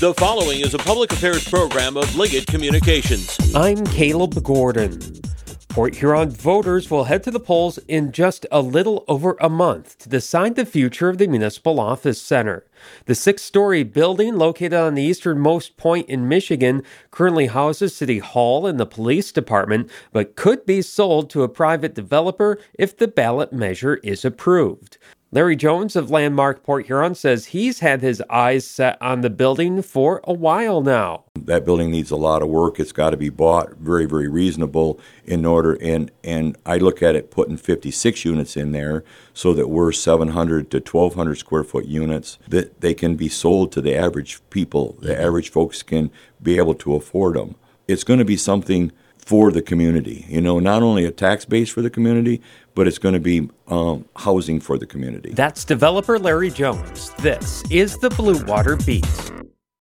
The following is a public affairs program of Liggett Communications. I'm Caleb Gordon. Port Huron voters will head to the polls in just a little over a month to decide the future of the Municipal Office Center. The six story building located on the easternmost point in Michigan currently houses City Hall and the police department, but could be sold to a private developer if the ballot measure is approved. Larry Jones of Landmark Port Huron says he's had his eyes set on the building for a while now. That building needs a lot of work. It's got to be bought very, very reasonable in order and and I look at it putting 56 units in there so that we're 700 to 1200 square foot units that they can be sold to the average people. The mm-hmm. average folks can be able to afford them. It's going to be something for the community. You know, not only a tax base for the community, but it's going to be um, housing for the community. That's developer Larry Jones. This is the Blue Water Beat.